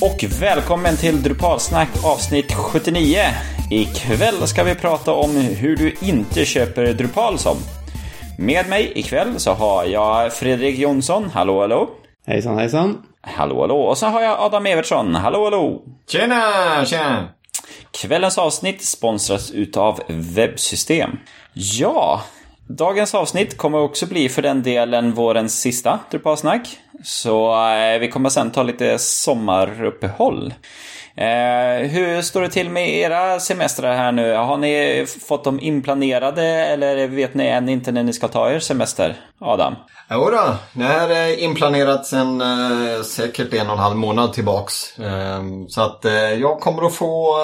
och välkommen till Drupalsnack avsnitt 79. Ikväll ska vi prata om hur du inte köper Drupal som. Med mig ikväll så har jag Fredrik Jonsson, hallå hallå. Hejsan hejsan. Hallå hallå. Och så har jag Adam Evertsson, hallå hallå. Tjena, tjena. Kvällens avsnitt sponsras utav Webbsystem. Ja, dagens avsnitt kommer också bli för den delen vårens sista Drupalsnack. Så eh, vi kommer sen ta lite sommaruppehåll. Eh, hur står det till med era semestrar här nu? Har ni fått dem inplanerade eller vet ni än inte när ni ska ta er semester? Adam? Jo då, det här är inplanerat sedan eh, säkert en och en halv månad tillbaks. Eh, så att eh, jag kommer att få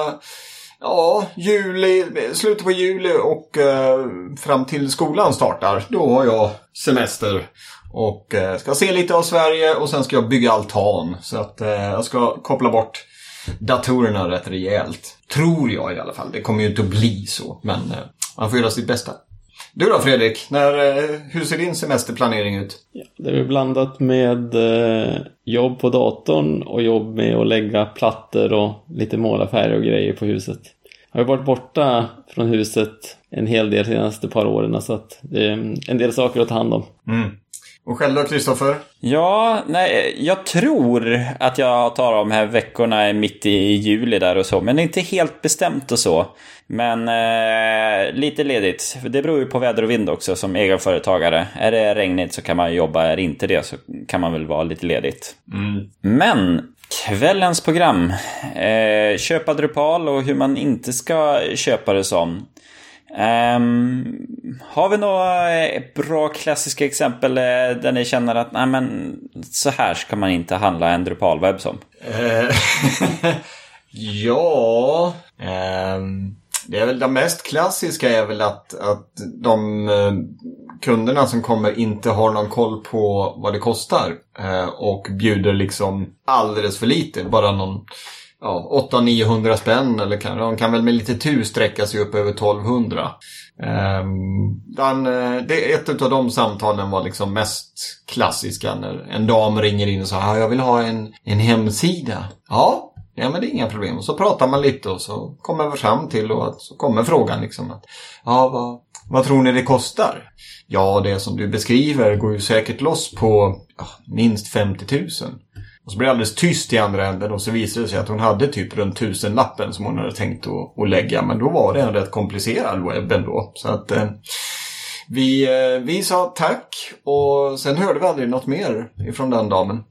Ja, juli, slutet på juli och eh, fram till skolan startar. Då har jag semester. Och eh, ska se lite av Sverige och sen ska jag bygga altan. Så att eh, jag ska koppla bort datorerna rätt rejält. Tror jag i alla fall. Det kommer ju inte att bli så. Men eh, man får göra sitt bästa. Du då Fredrik, när, hur ser din semesterplanering ut? Ja, det är blandat med eh, jobb på datorn och jobb med att lägga plattor och lite målarfärger och grejer på huset. Jag har varit borta från huset en hel del de senaste par åren så att det är en del saker att ta hand om. Mm. Och själv då, Kristoffer? Ja, nej, jag tror att jag tar de här veckorna mitt i juli där och så. Men det är inte helt bestämt och så. Men eh, lite ledigt. Det beror ju på väder och vind också som egenföretagare. Är det regnigt så kan man jobba. Är det inte det så kan man väl vara lite ledigt. Mm. Men kvällens program. Eh, köpa Drupal och hur man inte ska köpa det som. Um, har vi några eh, bra klassiska exempel eh, där ni känner att nej men så här ska man inte handla en Drupalwebb som? Eh, ja, um, det är väl det mest klassiska är väl att, att de kunderna som kommer inte har någon koll på vad det kostar och bjuder liksom alldeles för lite. Bara någon ja, 800-900 spänn eller kan, de kan väl med lite tur sträcka sig upp över 1200. Um, den, det, ett av de samtalen var liksom mest klassiska när en dam ringer in och säger jag vill ha en, en hemsida. Ja, ja men det är inga problem. Och så pratar man lite och så kommer vi fram till och att, så kommer frågan liksom att ja, vad, vad tror ni det kostar? Ja, det som du beskriver går ju säkert loss på ja, minst 50 000. Och så blir det alldeles tyst i andra änden och så visade det sig att hon hade typ runt tusenlappen som hon hade tänkt att, att lägga. Men då var det en rätt komplicerad webb ändå. Så att eh, vi, eh, vi sa tack och sen hörde vi aldrig något mer ifrån den damen.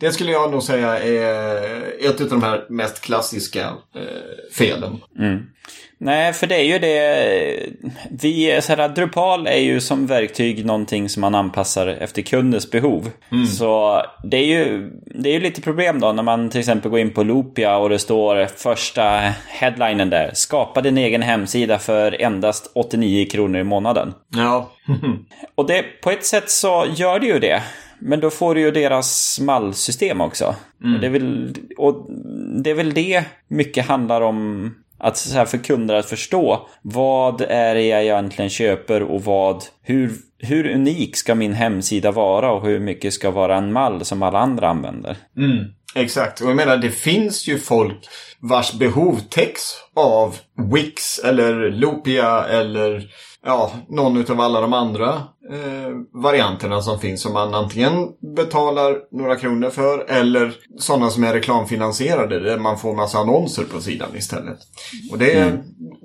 Det skulle jag nog säga är ett av de här mest klassiska eh, felen. Mm. Nej, för det är ju det. Vi, så här, Drupal är ju som verktyg någonting som man anpassar efter kundens behov. Mm. Så det är, ju, det är ju lite problem då när man till exempel går in på Loopia och det står första headlinen där. Skapa din egen hemsida för endast 89 kronor i månaden. Ja. och det, på ett sätt så gör det ju det. Men då får du ju deras mallsystem också. Mm. Det, är väl, och det är väl det mycket handlar om att så här för kunder att förstå vad är det jag egentligen köper och vad, hur, hur unik ska min hemsida vara och hur mycket ska vara en mall som alla andra använder. Mm, exakt, och jag menar det finns ju folk vars behov täcks av Wix eller Lopia eller ja, någon av alla de andra eh, varianterna som finns som man antingen betalar några kronor för eller sådana som är reklamfinansierade där man får massa annonser på sidan istället. Och det, mm.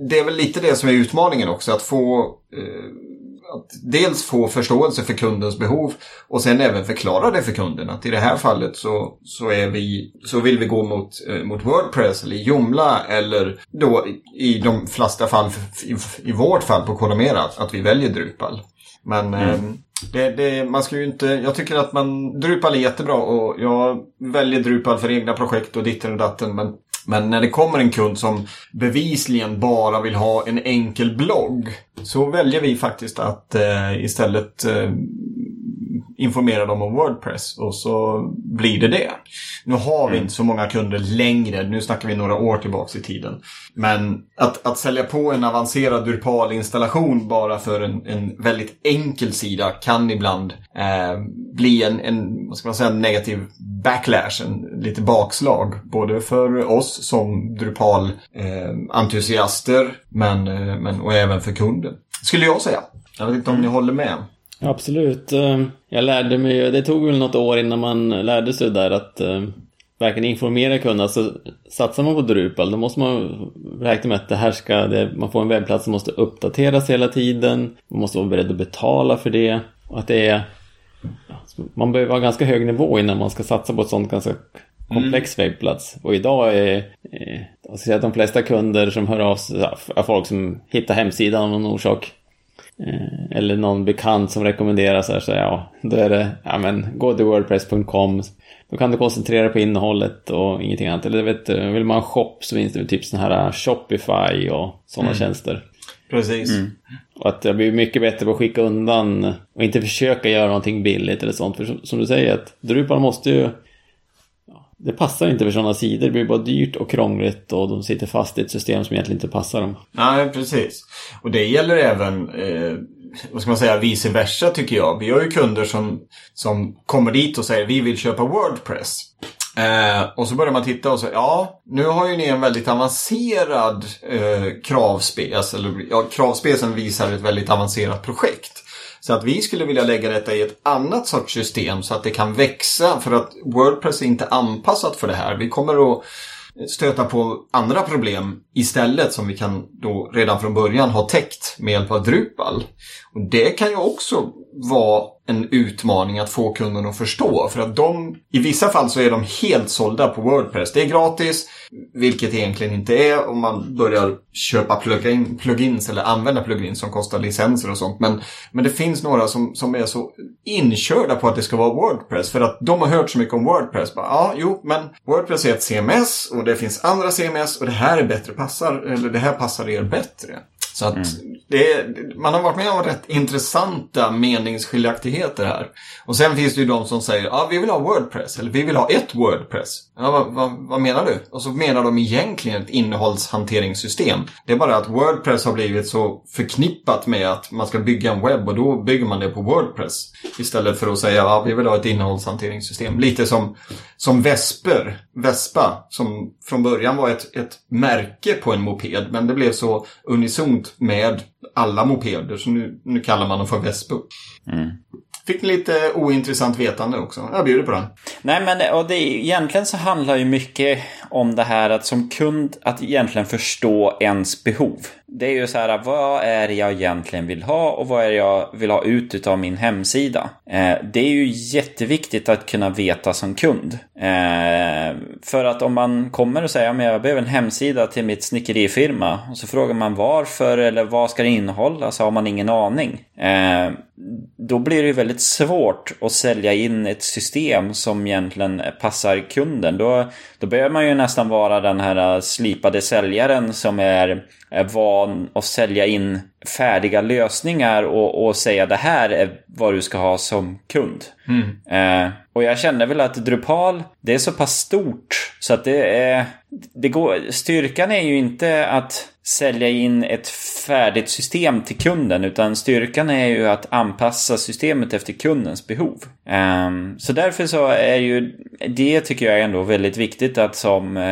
det är väl lite det som är utmaningen också, att få eh, att dels få förståelse för kundens behov och sen även förklara det för kunden. Att i det här fallet så, så, är vi, så vill vi gå mot, eh, mot Wordpress eller Joomla eller då i de flesta fall, i, i vårt fall på Konomera, att vi väljer Drupal. Men mm. eh, det, det, man ska ju inte, jag tycker att man, Drupal är jättebra och jag väljer Drupal för egna projekt och ditten och datten. Men men när det kommer en kund som bevisligen bara vill ha en enkel blogg så väljer vi faktiskt att eh, istället eh, informera dem om Wordpress och så blir det det. Nu har vi inte så många kunder längre, nu snackar vi några år tillbaks i tiden. Men att, att sälja på en avancerad Drupal-installation bara för en, en väldigt enkel sida kan ibland eh, bli en, en, vad ska man säga, negativ backlash, en lite bakslag. Både för oss som Drupal-entusiaster eh, men, eh, men, och även för kunden. Skulle jag säga. Jag vet inte om ni håller med. Absolut. Eh, jag lärde mig, det tog väl något år innan man lärde sig där att uh, verkligen informera kunderna. Alltså, satsar man på Drupal då måste man räkna med att det här ska, det, man får en webbplats som måste uppdateras hela tiden. Man måste vara beredd att betala för det. Och att det är, man behöver ha ganska hög nivå innan man ska satsa på ett sånt ganska komplex mm. webbplats. Och idag är, är att de flesta kunder som hör av sig, är folk som hittar hemsidan av någon orsak. Eh, eller någon bekant som rekommenderar så här, så ja, då är det, ja men, gå till wordpress.com. Då kan du koncentrera dig på innehållet och ingenting annat. Eller vet du, vill man shop så finns det typ sådana här Shopify och sådana mm. tjänster. Precis. Mm. Och att jag blir mycket bättre på att skicka undan och inte försöka göra någonting billigt eller sånt. För som, som du säger, att Drupal måste ju det passar inte för sådana sidor. Det blir bara dyrt och krångligt och de sitter fast i ett system som egentligen inte passar dem. Nej, precis. Och det gäller även, eh, vad ska man säga, vice versa tycker jag. Vi har ju kunder som, som kommer dit och säger vi vill köpa Wordpress. Eh, och så börjar man titta och säger ja, nu har ju ni en väldigt avancerad eh, kravspec, eller ja, kravspecen visar ett väldigt avancerat projekt. Så att vi skulle vilja lägga detta i ett annat sorts system så att det kan växa för att Wordpress är inte anpassat för det här. Vi kommer att stöta på andra problem istället som vi kan då redan från början ha täckt med hjälp av Drupal. Och det kan ju också vara en utmaning att få kunden att förstå. För att de, i vissa fall så är de helt sålda på Wordpress. Det är gratis, vilket det egentligen inte är om man börjar köpa plugin, plugins eller använda plugins som kostar licenser och sånt. Men, men det finns några som, som är så inkörda på att det ska vara Wordpress. För att de har hört så mycket om Wordpress. Bara, ja, jo, men Wordpress är ett CMS och det finns andra CMS och det här är bättre passar, eller det här passar er bättre. Så att mm det, man har varit med om rätt intressanta meningsskiljaktigheter här. Och sen finns det ju de som säger ah, vi vill ha Wordpress eller vi vill ha ett Wordpress. Ja, vad, vad, vad, menar du? Och så menar de egentligen ett innehållshanteringssystem. Det är bara att Wordpress har blivit så förknippat med att man ska bygga en webb och då bygger man det på Wordpress. Istället för att säga ah, vi vill ha ett innehållshanteringssystem. Lite som, som Vesper, Vespa, som från början var ett, ett märke på en moped men det blev så unisont med alla mopeder. Så nu, nu kallar man dem för Vespa. Mm. Fick ni lite ointressant vetande också. Jag bjuder på den. Nej men och det, egentligen så handlar ju mycket om det här att som kund att egentligen förstå ens behov. Det är ju så här, vad är det jag egentligen vill ha och vad är det jag vill ha ut av min hemsida? Eh, det är ju jätteviktigt att kunna veta som kund. Eh, för att om man kommer och säger jag behöver en hemsida till mitt snickerifirma och så frågar man varför eller vad ska det innehålla så har man ingen aning. Eh, då blir det ju väldigt svårt att sälja in ett system som egentligen passar kunden. Då, då behöver man ju nästan vara den här slipade säljaren som är, är van att sälja in färdiga lösningar och, och säga det här är vad du ska ha som kund. Mm. Eh, och jag känner väl att Drupal, det är så pass stort så att det är... Det går, styrkan är ju inte att sälja in ett färdigt system till kunden utan styrkan är ju att anpassa systemet efter kundens behov. Um, så därför så är ju det tycker jag är ändå väldigt viktigt att som uh,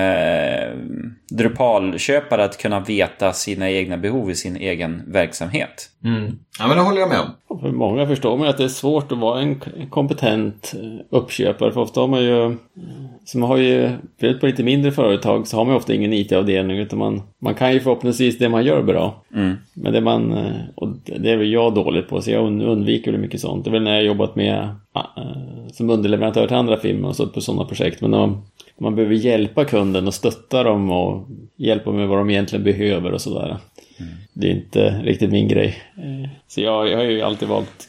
Drupal-köpare att kunna veta sina egna behov i sin egen verksamhet. Mm. Ja men det håller jag med om. För många förstår man att det är svårt att vara en kompetent eh, uppköpare för ofta har man ju som har ju, på lite mindre företag så har man ofta ingen IT-avdelning utan man, man kan ju förhoppningsvis det man gör bra. Mm. Men det man, eh, och det är väl jag dåligt på så jag undviker väl mycket sånt. Det är väl när jag jobbat med äh, som underleverantör till andra firmor och så på sådana projekt. Men när man behöver hjälpa kunden och stötta dem och hjälpa med vad de egentligen behöver och sådär. Mm. Det är inte riktigt min grej. Så jag, jag har ju alltid valt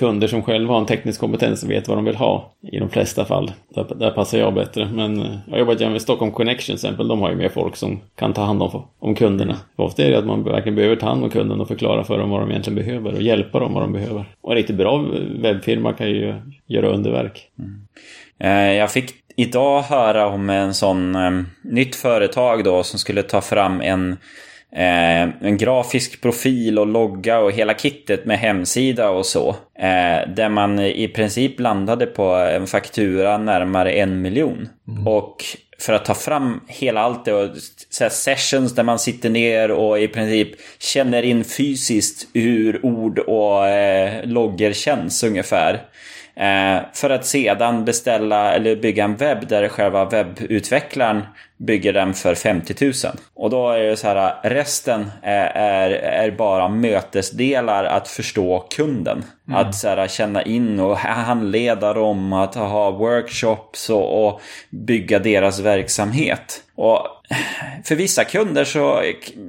kunder som själva har en teknisk kompetens och vet vad de vill ha i de flesta fall. Där, där passar jag bättre. Men eh, jag har jobbat med Stockholm Connection till exempel. De har ju mer folk som kan ta hand om, om kunderna. För ofta är det att man verkligen behöver ta hand om kunden och förklara för dem vad de egentligen behöver och hjälpa dem vad de behöver. Och en riktigt bra webbfirma kan ju göra underverk. Mm. Eh, jag fick idag höra om en sån um, nytt företag då som skulle ta fram en en grafisk profil och logga och hela kittet med hemsida och så. Eh, där man i princip landade på en faktura närmare en miljon. Mm. Och för att ta fram hela allt det och så sessions där man sitter ner och i princip känner in fysiskt hur ord och eh, logger känns ungefär. Eh, för att sedan beställa eller bygga en webb där själva webbutvecklaren bygger den för 50 000. Och då är det så här, resten är, är, är bara mötesdelar att förstå kunden. Mm. Att så här, känna in och handleda dem, att ha workshops och, och bygga deras verksamhet. Och för vissa kunder så,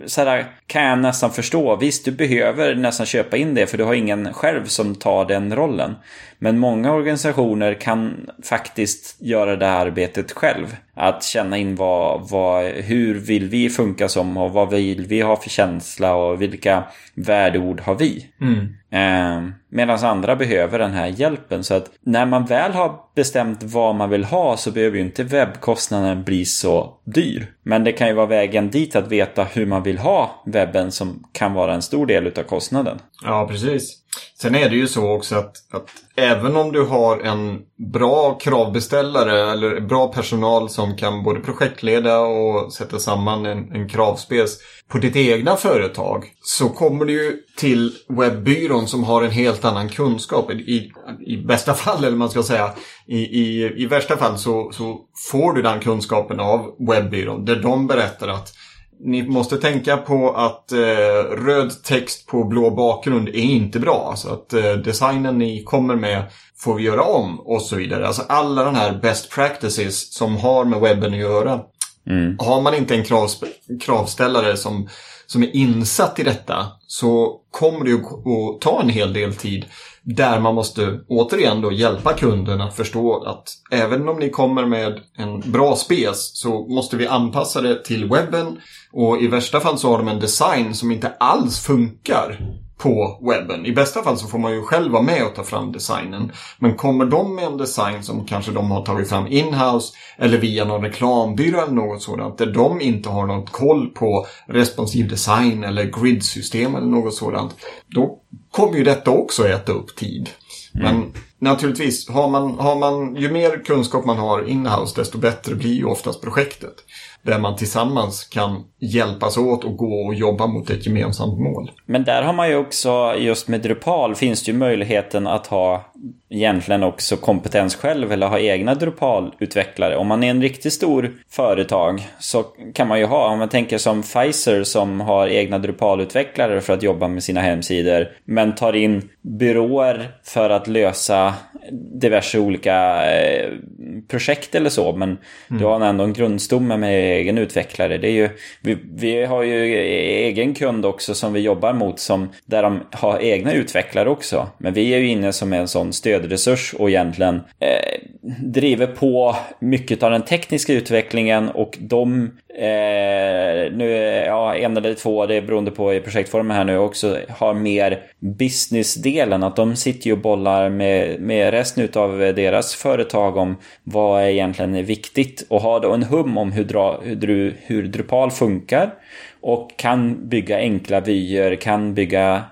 så här, kan jag nästan förstå. Visst, du behöver nästan köpa in det för du har ingen själv som tar den rollen. Men många organisationer kan faktiskt göra det här arbetet själv. Att känna in vad, vad, hur vill vi funka som och vad vill vi ha för känsla och vilka värdeord har vi. Mm. Eh, Medan andra behöver den här hjälpen. Så att när man väl har bestämt vad man vill ha så behöver ju inte webbkostnaden bli så dyr. Men det kan ju vara vägen dit att veta hur man vill ha webben som kan vara en stor del av kostnaden. Ja, precis. Sen är det ju så också att, att även om du har en bra kravbeställare eller bra personal som kan både projektleda och sätta samman en, en kravspec på ditt egna företag så kommer du ju till webbyrån som har en helt annan kunskap. I, i bästa fall, eller man ska säga, i, i, i värsta fall så, så får du den kunskapen av webbyrån där de berättar att ni måste tänka på att eh, röd text på blå bakgrund är inte bra. Så att eh, designen ni kommer med får vi göra om och så vidare. Alltså alla de här best practices som har med webben att göra. Mm. Har man inte en kravställare som, som är insatt i detta så kommer det att ta en hel del tid där man måste återigen då hjälpa kunden att förstå att även om ni kommer med en bra spes så måste vi anpassa det till webben och i värsta fall så har de en design som inte alls funkar på webben. I bästa fall så får man ju själv vara med och ta fram designen. Men kommer de med en design som kanske de har tagit fram inhouse eller via någon reklambyrå eller något sådant där de inte har något koll på responsiv design eller gridsystem eller något sådant. Då kommer ju detta också äta upp tid. Mm. Men naturligtvis, har man, har man, ju mer kunskap man har inhouse desto bättre blir ju oftast projektet där man tillsammans kan hjälpas åt och gå och jobba mot ett gemensamt mål. Men där har man ju också, just med Drupal, finns det ju möjligheten att ha egentligen också kompetens själv eller ha egna Drupal-utvecklare. Om man är en riktigt stor företag så kan man ju ha, om man tänker som Pfizer som har egna Drupal-utvecklare för att jobba med sina hemsidor men tar in byråer för att lösa diverse olika eh, projekt eller så. Men mm. du har ändå en grundstomme med egen utvecklare. Det är ju, vi, vi, har ju egen kund också som vi jobbar mot som, där de har egna utvecklare också. Men vi är ju inne som en sån stödresurs och egentligen eh, driver på mycket av den tekniska utvecklingen och de eh, nu, ja, en eller två, det är beroende på i projektformen här nu också, har mer businessdelen. Att de sitter ju och bollar med, med resten av deras företag om vad är egentligen är viktigt och har då en hum om hur, dra, hur, hur Drupal funkar och kan bygga enkla vyer, kan bygga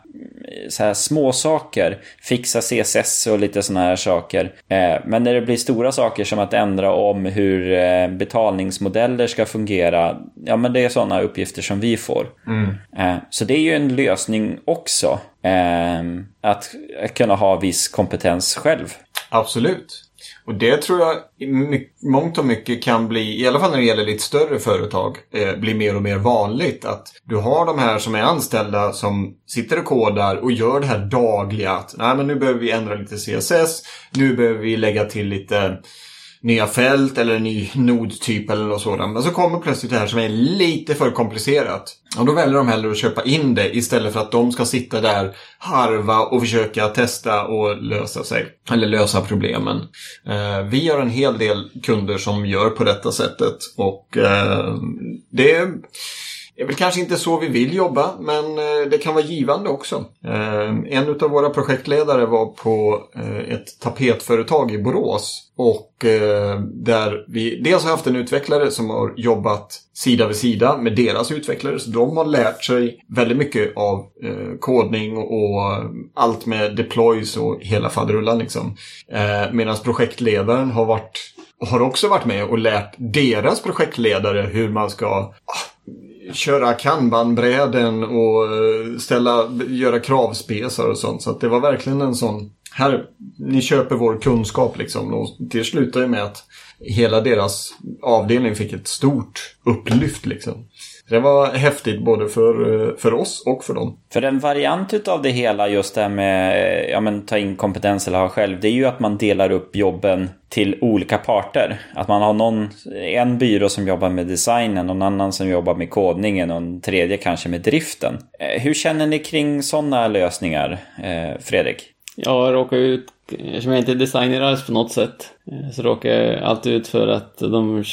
så här små saker, fixa CSS och lite sådana här saker. Eh, men när det blir stora saker som att ändra om hur eh, betalningsmodeller ska fungera, ja men det är sådana uppgifter som vi får. Mm. Eh, så det är ju en lösning också, att kunna ha viss kompetens själv. Absolut. Och det tror jag i mångt och mycket kan bli, i alla fall när det gäller lite större företag, eh, bli mer och mer vanligt. Att du har de här som är anställda som sitter och kodar och gör det här dagliga. Att Nej, men nu behöver vi ändra lite CSS. Nu behöver vi lägga till lite nya fält eller en ny nodtyp eller något sådant. Men så kommer plötsligt det här som är lite för komplicerat. Och då väljer de hellre att köpa in det istället för att de ska sitta där, harva och försöka testa och lösa sig. Eller lösa problemen. Eh, vi har en hel del kunder som gör på detta sättet och eh, det är är väl kanske inte så vi vill jobba, men eh, det kan vara givande också. Eh, en av våra projektledare var på eh, ett tapetföretag i Borås. Och där vi dels har haft en utvecklare som har jobbat sida vid sida med deras utvecklare. Så de har lärt sig väldigt mycket av kodning och allt med deploys och hela faderullan liksom. Medan projektledaren har varit har också varit med och lärt deras projektledare hur man ska ah, köra kanbanbräden och eh, ställa, göra kravspesar och sånt. Så att det var verkligen en sån, här, ni köper vår kunskap liksom. Och det slutade med att hela deras avdelning fick ett stort upplyft liksom. Det var häftigt både för, eh, för oss och för dem. För en variant av det hela, just det här med eh, ja, men, ta in kompetens eller ha själv, det är ju att man delar upp jobben till olika parter. Att man har någon, en byrå som jobbar med designen, någon annan som jobbar med kodningen och en tredje kanske med driften. Eh, hur känner ni kring sådana lösningar, Fredrik? Jag råkar ut Eftersom jag inte är designer alls på något sätt eh, så råkar jag alltid ut för att de eh,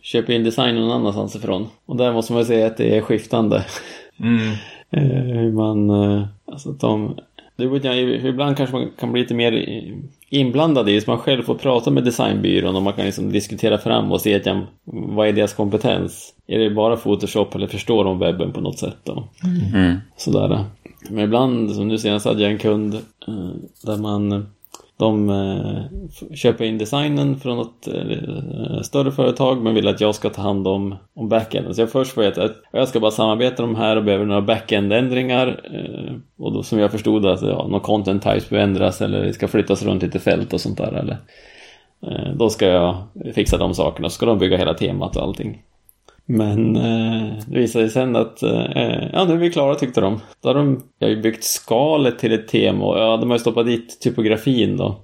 köper in design någon annanstans ifrån. Och där måste man säga att det är skiftande. Mm. Eh, hur man, alltså att de, det vet jag, ibland kanske man kan bli lite mer inblandad i så man själv får prata med designbyrån och man kan liksom diskutera fram och se att ja, vad är deras kompetens? Är det bara Photoshop eller förstår de webben på något sätt? Då? Mm. Sådär. Men ibland, som nu senast hade jag en kund eh, där man de eh, köper in designen från något eh, större företag men vill att jag ska ta hand om, om backenden. Så jag först får veta att jag ska bara samarbeta de här och behöver några backend-ändringar. Eh, och då, som jag förstod att alltså, ja, någon content types behöver ändras eller det ska flyttas runt lite fält och sånt där. Eller, eh, då ska jag fixa de sakerna, så ska de bygga hela temat och allting. Men eh, det visade sig sen att eh, ja, nu är vi klara tyckte de. Då har de jag har ju byggt skalet till ett tema och ja, de har ju stoppat dit typografin då.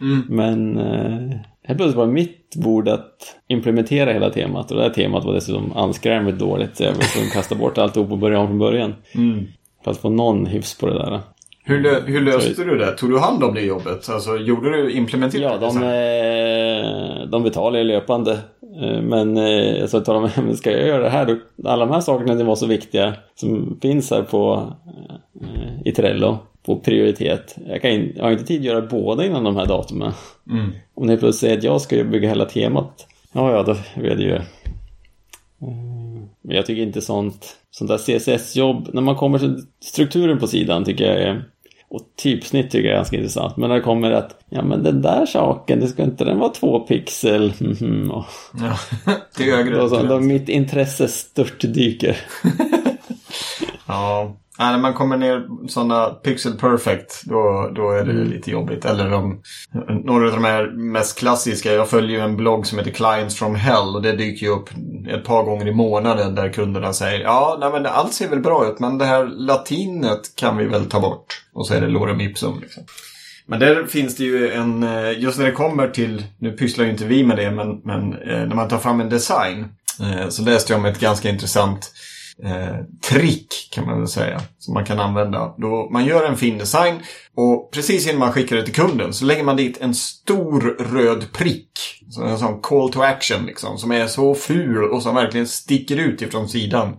Mm. Men eh, helt plötsligt var det mitt bord att implementera hela temat och det här temat var dessutom anskrämligt dåligt så jag var tvungen att kasta bort alltihop och börja om från början. Mm. För att få någon hyfs på det där. Hur, lö hur löste så, du det? Tog du hand om det jobbet? Alltså, gjorde du implementeringen? Ja, de, eh, de betalar ju löpande. Eh, men eh, så tar de men ska jag göra det här? Alla de här sakerna som var så viktiga som finns här på i Trello på prioritet. Jag, kan in, jag har inte tid att göra båda innan de här datumen. Mm. Om ni plötsligt säger att jag ska bygga hela temat. Ja, ja, då är det ju... Men jag tycker inte sånt, sånt där CSS-jobb, när man kommer till strukturen på sidan tycker jag är och typsnitt tycker jag är ganska intressant. Men när det kommer att, ja men den där saken, det ska inte den vara två pixel? Mm -hmm. och, ja, till höger. Då, då, då mitt intresse störtdyker. ja, Ja, när man kommer ner sådana pixel perfect då, då är det mm. lite jobbigt. Eller de, några av de här mest klassiska. Jag följer ju en blogg som heter Clients from Hell och det dyker ju upp ett par gånger i månaden där kunderna säger ja, nej, men allt ser väl bra ut men det här latinet kan vi väl ta bort. Och så är det lorem ipsum. Liksom. Men där finns det ju en, eh, just när det kommer till, nu pysslar ju inte vi med det, men, men eh, när man tar fram en design eh, så läste jag om ett ganska intressant eh, trick kan man väl säga. Som man kan använda. Då man gör en fin design och precis innan man skickar det till kunden så lägger man dit en stor röd prick. Så en sån call to action liksom. Som är så ful och som verkligen sticker ut ifrån sidan.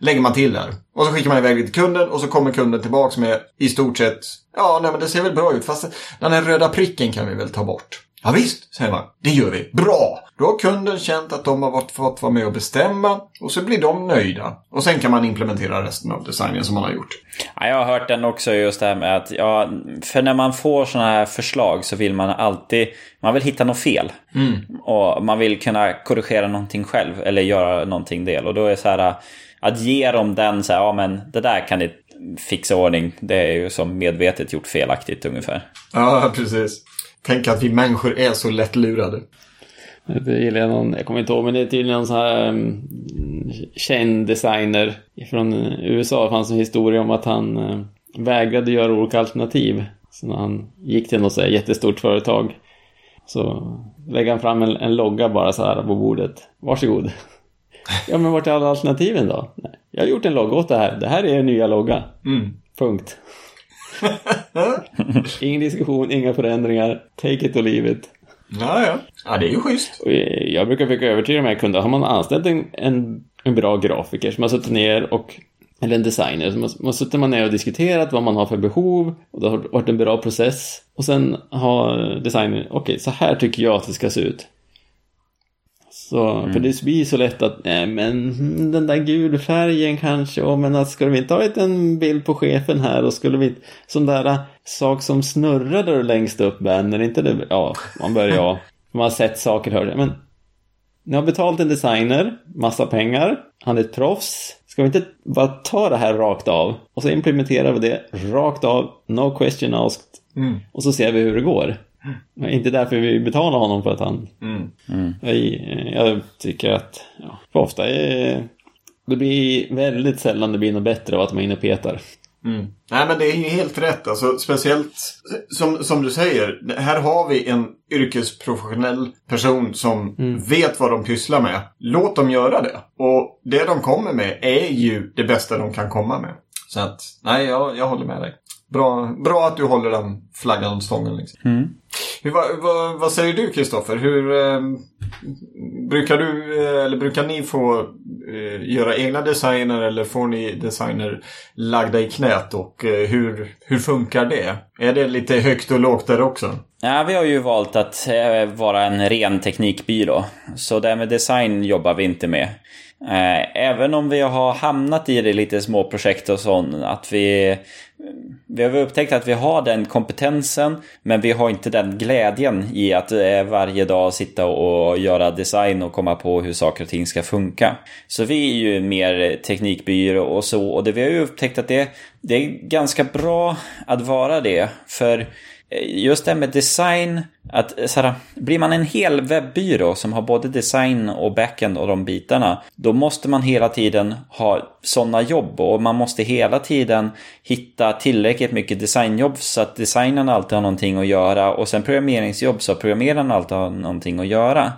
Lägger man till där. Och så skickar man iväg det till kunden och så kommer kunden tillbaks med i stort sett Ja, nej men det ser väl bra ut. Fast den här röda pricken kan vi väl ta bort. Ja, visst, säger man. Det gör vi. Bra! Då har kunden känt att de har fått vara med och bestämma och så blir de nöjda. Och sen kan man implementera resten av designen som man har gjort. Ja, jag har hört den också just det här med att, ja, för när man får sådana här förslag så vill man alltid, man vill hitta något fel. Mm. Och man vill kunna korrigera någonting själv eller göra någonting del. Och då är så här att ge dem den så här, ja men det där kan ni fixa ordning. Det är ju som medvetet gjort felaktigt ungefär. Ja, precis. Tänk att vi människor är så lättlurade. Det gillar jag någon, jag kommer inte ihåg, men det är tydligen någon sån här um, känd designer från USA. Det fanns en historia om att han uh, vägrade göra olika alternativ. Så när han gick till något så här jättestort företag Så lägger han fram en, en logga bara så här på bordet. Varsågod. Ja, men vart är alla alternativen då? Nej, jag har gjort en logga åt det här. Det här är er nya logga. Mm. Punkt. Ingen diskussion, inga förändringar. Take it or leave it. Ja, ja. Ja, det är ju schysst. Och jag brukar försöka övertyga de här kunderna. Har man anställt en, en, en bra grafiker som har suttit ner och eller en designer. Så man, man suttit man ner och diskuterat vad man har för behov och det har varit en bra process. Och sen har designern, okej, okay, så här tycker jag att det ska se ut. Så, mm. För det blir så lätt att, nej men den där gulfärgen kanske, och men att skulle vi inte ha en bild på chefen här och skulle vi inte, sån där äh, sak som snurrar där längst upp banner, inte det, ja, man börjar, ja, man har sett saker, hör men ni har betalt en designer, massa pengar, han är ett proffs, Ska vi inte bara ta det här rakt av och så implementerar vi det rakt av, no question asked. Mm. Och så ser vi hur det går. Mm. Inte därför vi betalar honom för att han... Mm. mm. Jag, jag, tycker att, ja, för ofta är... Det blir väldigt sällan det blir något bättre av att man är inne och petar. Mm. Nej men det är ju helt rätt. Alltså, speciellt som, som du säger. Här har vi en yrkesprofessionell person som mm. vet vad de pysslar med. Låt dem göra det. Och det de kommer med är ju det bästa de kan komma med. Så att, nej jag, jag håller med dig. Bra, bra att du håller den flaggan stången. Liksom. Mm. Hur, vad, vad, säger du Kristoffer? Hur eh, brukar du eh, eller brukar ni få eh, göra egna designer eller får ni designer lagda i knät och eh, hur, hur funkar det? Är det lite högt och lågt där också? Ja, vi har ju valt att eh, vara en ren teknikbyrå. Så det med design jobbar vi inte med. Eh, även om vi har hamnat i det lite små projekt och sånt, att vi vi har upptäckt att vi har den kompetensen men vi har inte den glädjen i att eh, varje dag sitta och göra design och komma på hur saker och ting ska funka. Så vi är ju mer teknikbyrå och så och det vi har ju upptäckt att det, det är ganska bra att vara det för just det med design, att så här, blir man en hel webbyrå som har både design och backend och de bitarna, då måste man hela tiden ha sådana jobb och man måste hela tiden hitta tillräckligt mycket designjobb så att designen alltid har någonting att göra och sen programmeringsjobb så att programmeraren alltid har någonting att göra.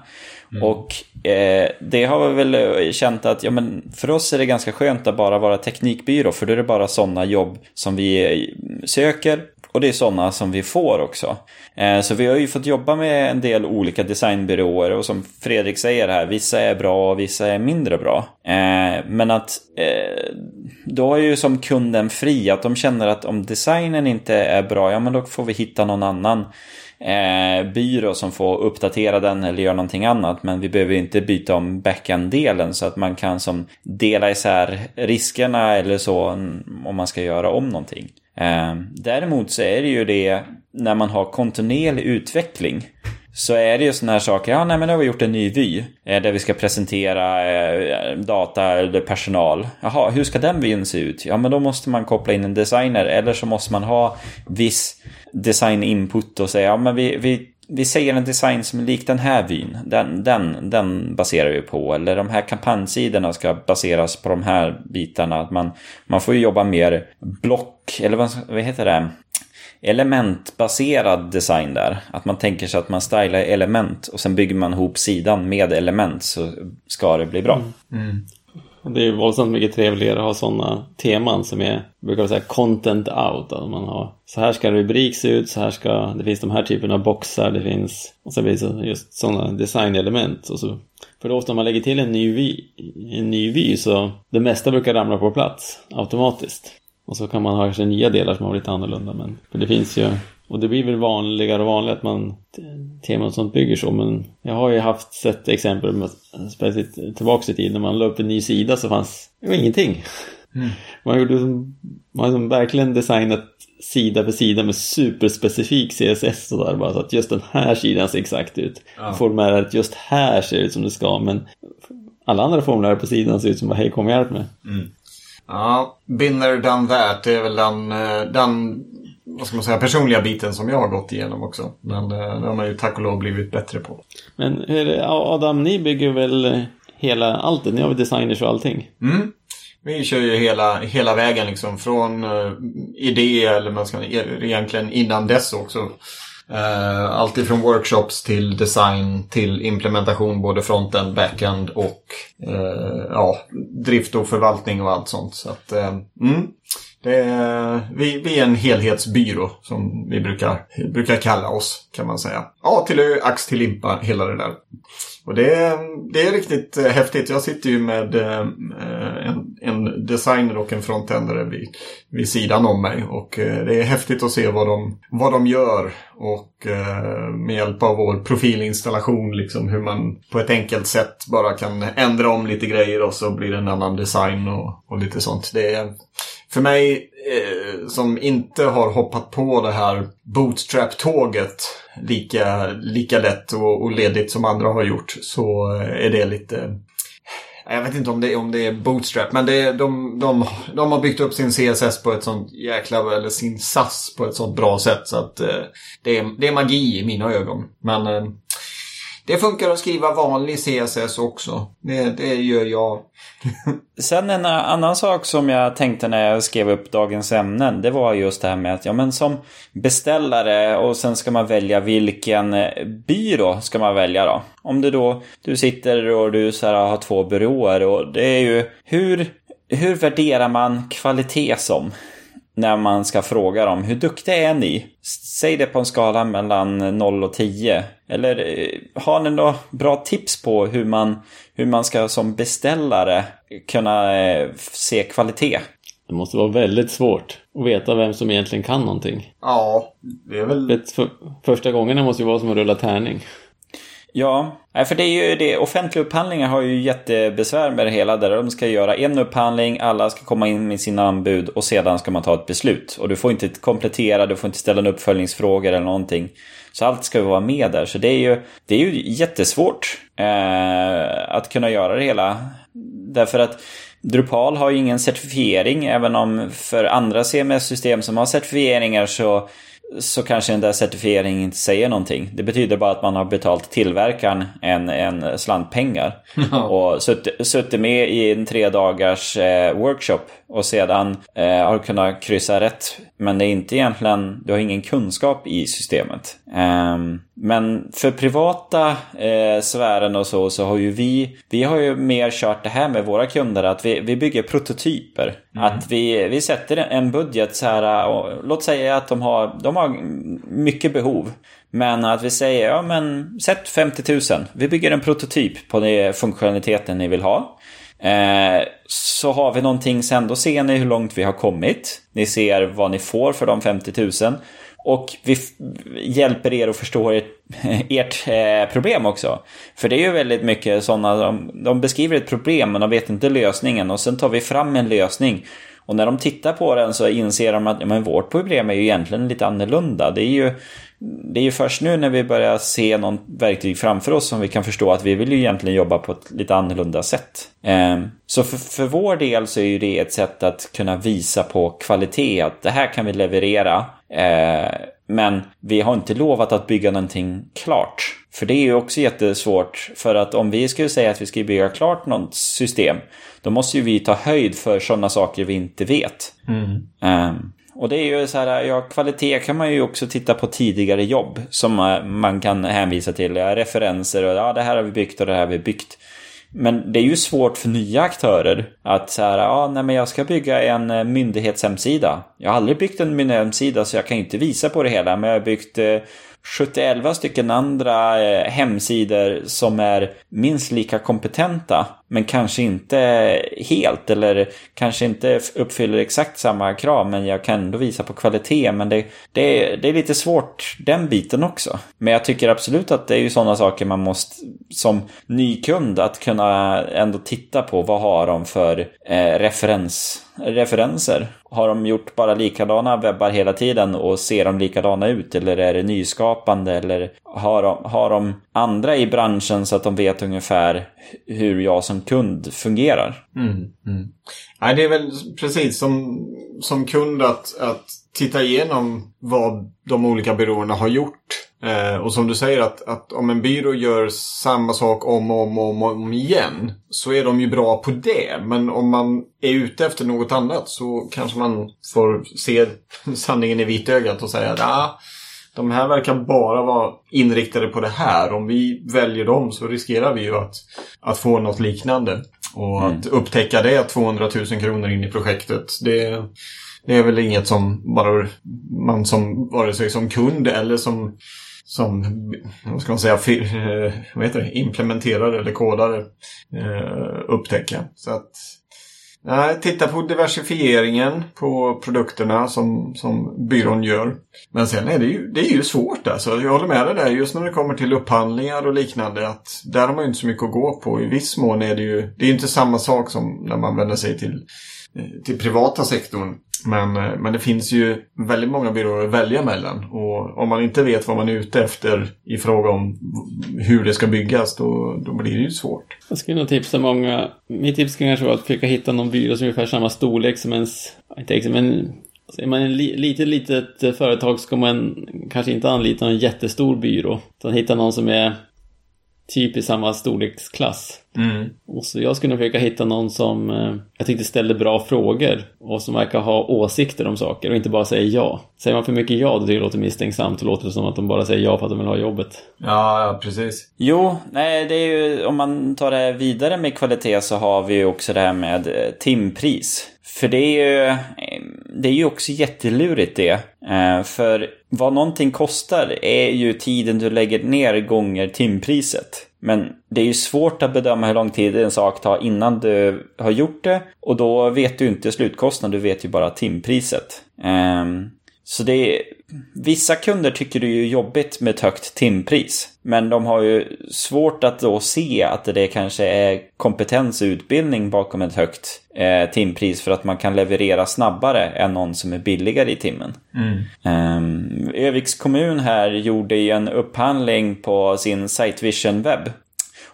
Mm. Och eh, det har vi väl känt att ja, men för oss är det ganska skönt att bara vara teknikbyrå för då är det bara sådana jobb som vi söker och det är sådana som vi får också. Eh, så vi har ju fått jobba med en del olika designbyråer och som Fredrik säger här, vissa är bra och vissa är mindre bra. Eh, men att eh, då är ju som kunden fri, att de känner att om designen inte är bra, ja men då får vi hitta någon annan byrå som får uppdatera den eller göra någonting annat. Men vi behöver inte byta om backend-delen så att man kan som dela isär riskerna eller så om man ska göra om någonting. Ehm, däremot så är det ju det när man har kontinuerlig utveckling så är det ju sådana här saker, ja nej men nu har vi gjort en ny vy eh, där vi ska presentera eh, data eller personal. Jaha, hur ska den vyn se ut? Ja men då måste man koppla in en designer eller så måste man ha viss design input och säga, ja men vi, vi vi säger en design som är lik den här vyn. Den, den, den baserar vi på. Eller de här kampanjsidorna ska baseras på de här bitarna. man, man får ju jobba mer block, eller vad, vad heter det? elementbaserad design där. Att man tänker sig att man stylar element och sen bygger man ihop sidan med element så ska det bli bra. Mm. Mm. Det är ju våldsamt mycket trevligare att ha sådana teman som är, brukar vi säga, content out. Att man har, så här ska en rubrik se ut, så här ska, det finns de här typerna av boxar, det finns, och så blir det just sådana designelement. Och så, för ofta om man lägger till en ny, vy, en ny vy så det mesta brukar ramla på plats automatiskt. Och så kan man ha kanske nya delar som har lite annorlunda. Men, för det finns ju och det blir väl vanligare och vanligare att man teman sånt bygger så. Men jag har ju haft sett exempel med, speciellt tillbaka i tiden när man la upp en ny sida så fanns det var ingenting. Mm. Man gjorde man har verkligen designat sida för sida med superspecifik CSS och där bara så att just den här sidan ser exakt ut. Ja. Formuläret just här ser ut som det ska men alla andra formulär på sidan ser ut som bara hej kom och hjälp mig. Mm. Ja, Binner done that det är väl den, eh, den vad ska man säga, personliga biten som jag har gått igenom också. Men eh, det har man ju tack och lov blivit bättre på. Men hur, Adam, ni bygger väl hela alltet? Ni har väl designers och allting? Mm. Vi kör ju hela, hela vägen liksom från uh, idé eller man ska egentligen innan dess också Eh, allt ifrån workshops till design till implementation både frontend, backend och eh, ja, drift och förvaltning och allt sånt. Så att, eh, mm, är, vi, vi är en helhetsbyrå som vi brukar, brukar kalla oss kan man säga. A till Ö, ax till limpa, hela det där. Och det är, det är riktigt eh, häftigt. Jag sitter ju med eh, en, en designer och en frontendare vid, vid sidan om mig. Och eh, det är häftigt att se vad de, vad de gör. Och med hjälp av vår profilinstallation, liksom hur man på ett enkelt sätt bara kan ändra om lite grejer och så blir det en annan design och, och lite sånt. Det är, för mig som inte har hoppat på det här bootstrap-tåget lika, lika lätt och, och ledigt som andra har gjort så är det lite jag vet inte om det, om det är bootstrap, men det, de, de, de har byggt upp sin CSS på ett sånt jäkla, eller sin SAS på ett sånt bra sätt så att eh, det, är, det är magi i mina ögon. Men eh, det funkar att skriva vanlig CSS också. Det, det gör jag. Sen en annan sak som jag tänkte när jag skrev upp dagens ämnen. Det var just det här med att ja, men som beställare och sen ska man välja vilken byrå ska man välja då. Om du då du sitter och du så här, har två byråer och det är ju hur, hur värderar man kvalitet som? När man ska fråga dem hur duktiga är ni? Säg det på en skala mellan 0 och 10. Eller eh, har ni några bra tips på hur man, hur man ska som beställare kunna eh, se kvalitet? Det måste vara väldigt svårt att veta vem som egentligen kan någonting. Ja, det är väl... För, första gången måste ju vara som att rulla tärning. Ja, för det är ju det. Offentliga upphandlingar har ju jättebesvär med det hela. Där de ska göra en upphandling, alla ska komma in med sina anbud och sedan ska man ta ett beslut. Och du får inte komplettera, du får inte ställa en uppföljningsfrågor eller någonting. Så allt ska vara med där. Så det är ju, det är ju jättesvårt eh, att kunna göra det hela. Därför att Drupal har ju ingen certifiering, även om för andra CMS-system som har certifieringar så så kanske den där certifieringen inte säger någonting. Det betyder bara att man har betalt tillverkaren en, en slant pengar. och suttit, suttit med i en tre dagars eh, workshop och sedan eh, har kunnat kryssa rätt. Men det är inte egentligen, du har ingen kunskap i systemet. Um, men för privata eh, sfären och så, så har ju vi, vi har ju mer kört det här med våra kunder att vi, vi bygger prototyper. Mm. Att vi, vi sätter en budget så här, och, låt säga att de har, de har mycket behov. Men att vi säger, ja men sätt 50 000. Vi bygger en prototyp på den funktionaliteten ni vill ha. Eh, så har vi någonting sen, då ser ni hur långt vi har kommit. Ni ser vad ni får för de 50 000. Och vi hjälper er att förstå ert, ert eh, problem också. För det är ju väldigt mycket sådana, de, de beskriver ett problem men de vet inte lösningen och sen tar vi fram en lösning. Och när de tittar på den så inser de att ja, men vårt problem är ju egentligen lite annorlunda. Det är ju, det är ju först nu när vi börjar se någon verktyg framför oss som vi kan förstå att vi vill ju egentligen jobba på ett lite annorlunda sätt. Ehm, så för, för vår del så är ju det ett sätt att kunna visa på kvalitet, att det här kan vi leverera. Ehm, men vi har inte lovat att bygga någonting klart. För det är ju också jättesvårt. För att om vi skulle säga att vi ska bygga klart något system. Då måste ju vi ta höjd för sådana saker vi inte vet. Mm. Um, och det är ju så här, ja kvalitet kan man ju också titta på tidigare jobb. Som man kan hänvisa till. Ja, referenser och ja det här har vi byggt och det här har vi byggt. Men det är ju svårt för nya aktörer att säga ja, nej men jag ska bygga en eh, myndighetshemsida. Jag har aldrig byggt en myndighetshemsida så jag kan inte visa på det hela, men jag har byggt eh, 71 stycken andra eh, hemsidor som är minst lika kompetenta men kanske inte helt eller kanske inte uppfyller exakt samma krav men jag kan ändå visa på kvalitet men det, det, det är lite svårt den biten också. Men jag tycker absolut att det är ju sådana saker man måste som ny kund att kunna ändå titta på vad har de för eh, referens referenser? Har de gjort bara likadana webbar hela tiden och ser de likadana ut? Eller är det nyskapande? Eller har de, har de andra i branschen så att de vet ungefär hur jag som kund fungerar? Mm, mm. Nej, det är väl precis som, som kund att, att titta igenom vad de olika byråerna har gjort Eh, och som du säger att, att om en byrå gör samma sak om och om, om, om igen så är de ju bra på det. Men om man är ute efter något annat så kanske man får se sanningen i vitögat och säga att ah, de här verkar bara vara inriktade på det här. Om vi väljer dem så riskerar vi ju att, att få något liknande. Och mm. att upptäcka det 200 000 kronor in i projektet, det, det är väl inget som bara man som, vare sig som kund eller som som, vad ska man säga, eh, vad heter det, implementerare eller kodare eh, upptäcka. Så att Nej, titta på diversifieringen på produkterna som, som byrån gör. Men sen är det ju, det är ju svårt alltså. Jag håller med dig där just när det kommer till upphandlingar och liknande. att Där har man ju inte så mycket att gå på. I viss mån är det ju, det är inte samma sak som när man vänder sig till, eh, till privata sektorn. Men, eh, men det finns ju väldigt många byråer att välja mellan. Och om man inte vet vad man är ute efter i fråga om hur det ska byggas, då, då blir det ju svårt. Jag skulle nog tipsa många. Mitt tips kan kanske vara att försöka hitta någon byrå som är ungefär samma storlek som ens... Inte men alltså är man ett li, litet, litet företag ska man kanske inte anlita en jättestor byrå. Utan hitta någon som är typ i samma storleksklass. Mm. Och så jag skulle försöka hitta någon som eh, jag tyckte ställde bra frågor och som verkar ha åsikter om saker och inte bara säger ja. Säger man för mycket ja, då tycker det låter misstänksamt och låter det som att de bara säger ja för att de vill ha jobbet. Ja, ja precis. Jo, nej, det är ju om man tar det vidare med kvalitet så har vi ju också det här med eh, timpris. För det är ju, eh, det är ju också jättelurigt det. För vad någonting kostar är ju tiden du lägger ner gånger timpriset. Men det är ju svårt att bedöma hur lång tid en sak tar innan du har gjort det. Och då vet du inte slutkostnaden, du vet ju bara timpriset. Um, så det är, vissa kunder tycker det är jobbigt med ett högt timpris. Men de har ju svårt att då se att det kanske är kompetens och utbildning bakom ett högt eh, timpris för att man kan leverera snabbare än någon som är billigare i timmen. Mm. Um, Öviks kommun här gjorde ju en upphandling på sin Sitevision webb.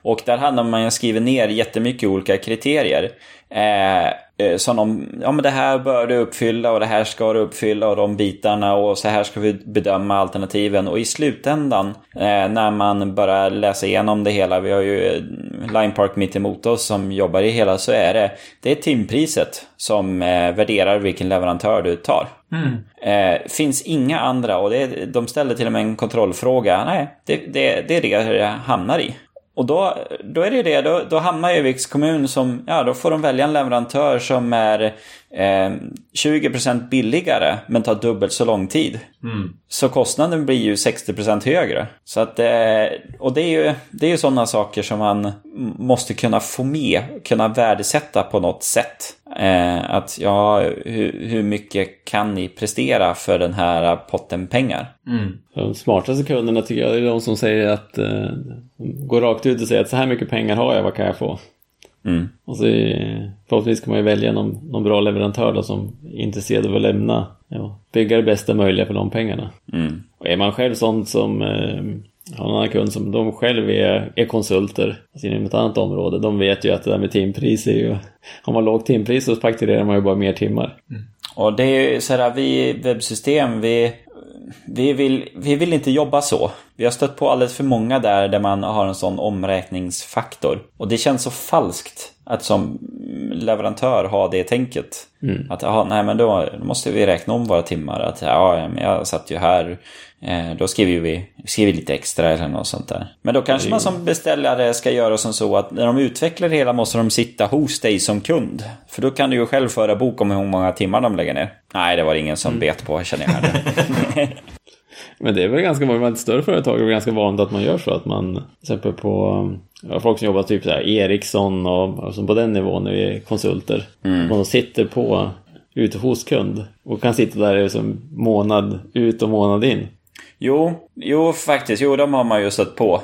Och där hade man skrivit ner jättemycket olika kriterier. Eh, eh, som de, ja men det här bör du uppfylla och det här ska du uppfylla och de bitarna och så här ska vi bedöma alternativen. Och i slutändan eh, när man börjar läsa igenom det hela, vi har ju eh, Line Park mitt emot oss som jobbar i hela, så är det, det är timpriset som eh, värderar vilken leverantör du tar. Mm. Eh, finns inga andra och det, de ställer till och med en kontrollfråga. Nej, det, det, det är det det hamnar i. Och då, då är det det, då, då hamnar Öviks kommun som, ja då får de välja en leverantör som är eh, 20% billigare men tar dubbelt så lång tid. Mm. Så kostnaden blir ju 60% högre. Så att, eh, och det är ju, det är ju sådana saker som man måste kunna få med, kunna värdesätta på något sätt. Eh, att ja, hur, hur, mycket kan ni prestera för den här potten pengar? Mm. De smartaste kunderna tycker jag är de som säger att eh, går rakt ut och säger att så här mycket pengar har jag, vad kan jag få? Mm. Och så förhoppningsvis kan man ju välja någon, någon bra leverantör då, som är intresserad av att lämna, ja, bygga det bästa möjliga för de pengarna. Mm. Och är man själv sånt som eh, har en annan kund som de själv är, är konsulter alltså inom ett annat område. De vet ju att det där med timpris är ju... Har man lågt timpris så fakturerar man ju bara mer timmar. Mm. Och det är ju sådär, vi webbsystem, vi, vi, vill, vi vill inte jobba så. Vi har stött på alldeles för många där, där man har en sån omräkningsfaktor. Och det känns så falskt att som leverantör ha det tänket. Mm. Att, aha, nej men då, då, måste vi räkna om våra timmar. Att, ja, jag satt ju här Eh, då skriver vi, skriver lite extra eller något sånt där. Men då kanske man som beställare ska göra som så att när de utvecklar det hela måste de sitta hos dig som kund. För då kan du ju själv föra bok om hur många timmar de lägger ner. Nej, det var ingen som mm. bet på, känner jag. Men det är väl ganska ett större företag är ganska vanligt att man gör så att man, till exempel på ja, folk som jobbar typ så här, Ericsson och alltså på den nivån är vi konsulter. Mm. Man sitter på ute hos kund och kan sitta där liksom månad ut och månad in. Jo, jo faktiskt. Jo, de har man ju sett på.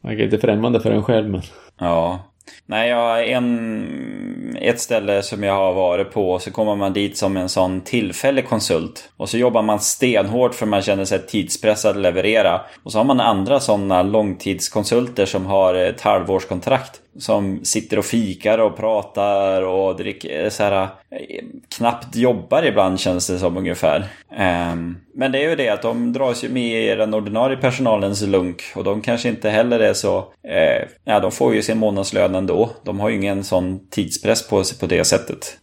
Man är lite främmande för en själv men... Ja. Nej, jag har en, ett ställe som jag har varit på så kommer man dit som en sån tillfällig konsult. Och så jobbar man stenhårt för man känner sig tidspressad att leverera. Och så har man andra sådana långtidskonsulter som har ett halvårskontrakt som sitter och fikar och pratar och dricker eh, så här, eh, knappt jobbar ibland känns det som ungefär. Um, men det är ju det att de dras ju med i den ordinarie personalens lunk och de kanske inte heller är så... Uh, ja, de får ju sin månadslön ändå. De har ju ingen sån tidspress på sig på det sättet.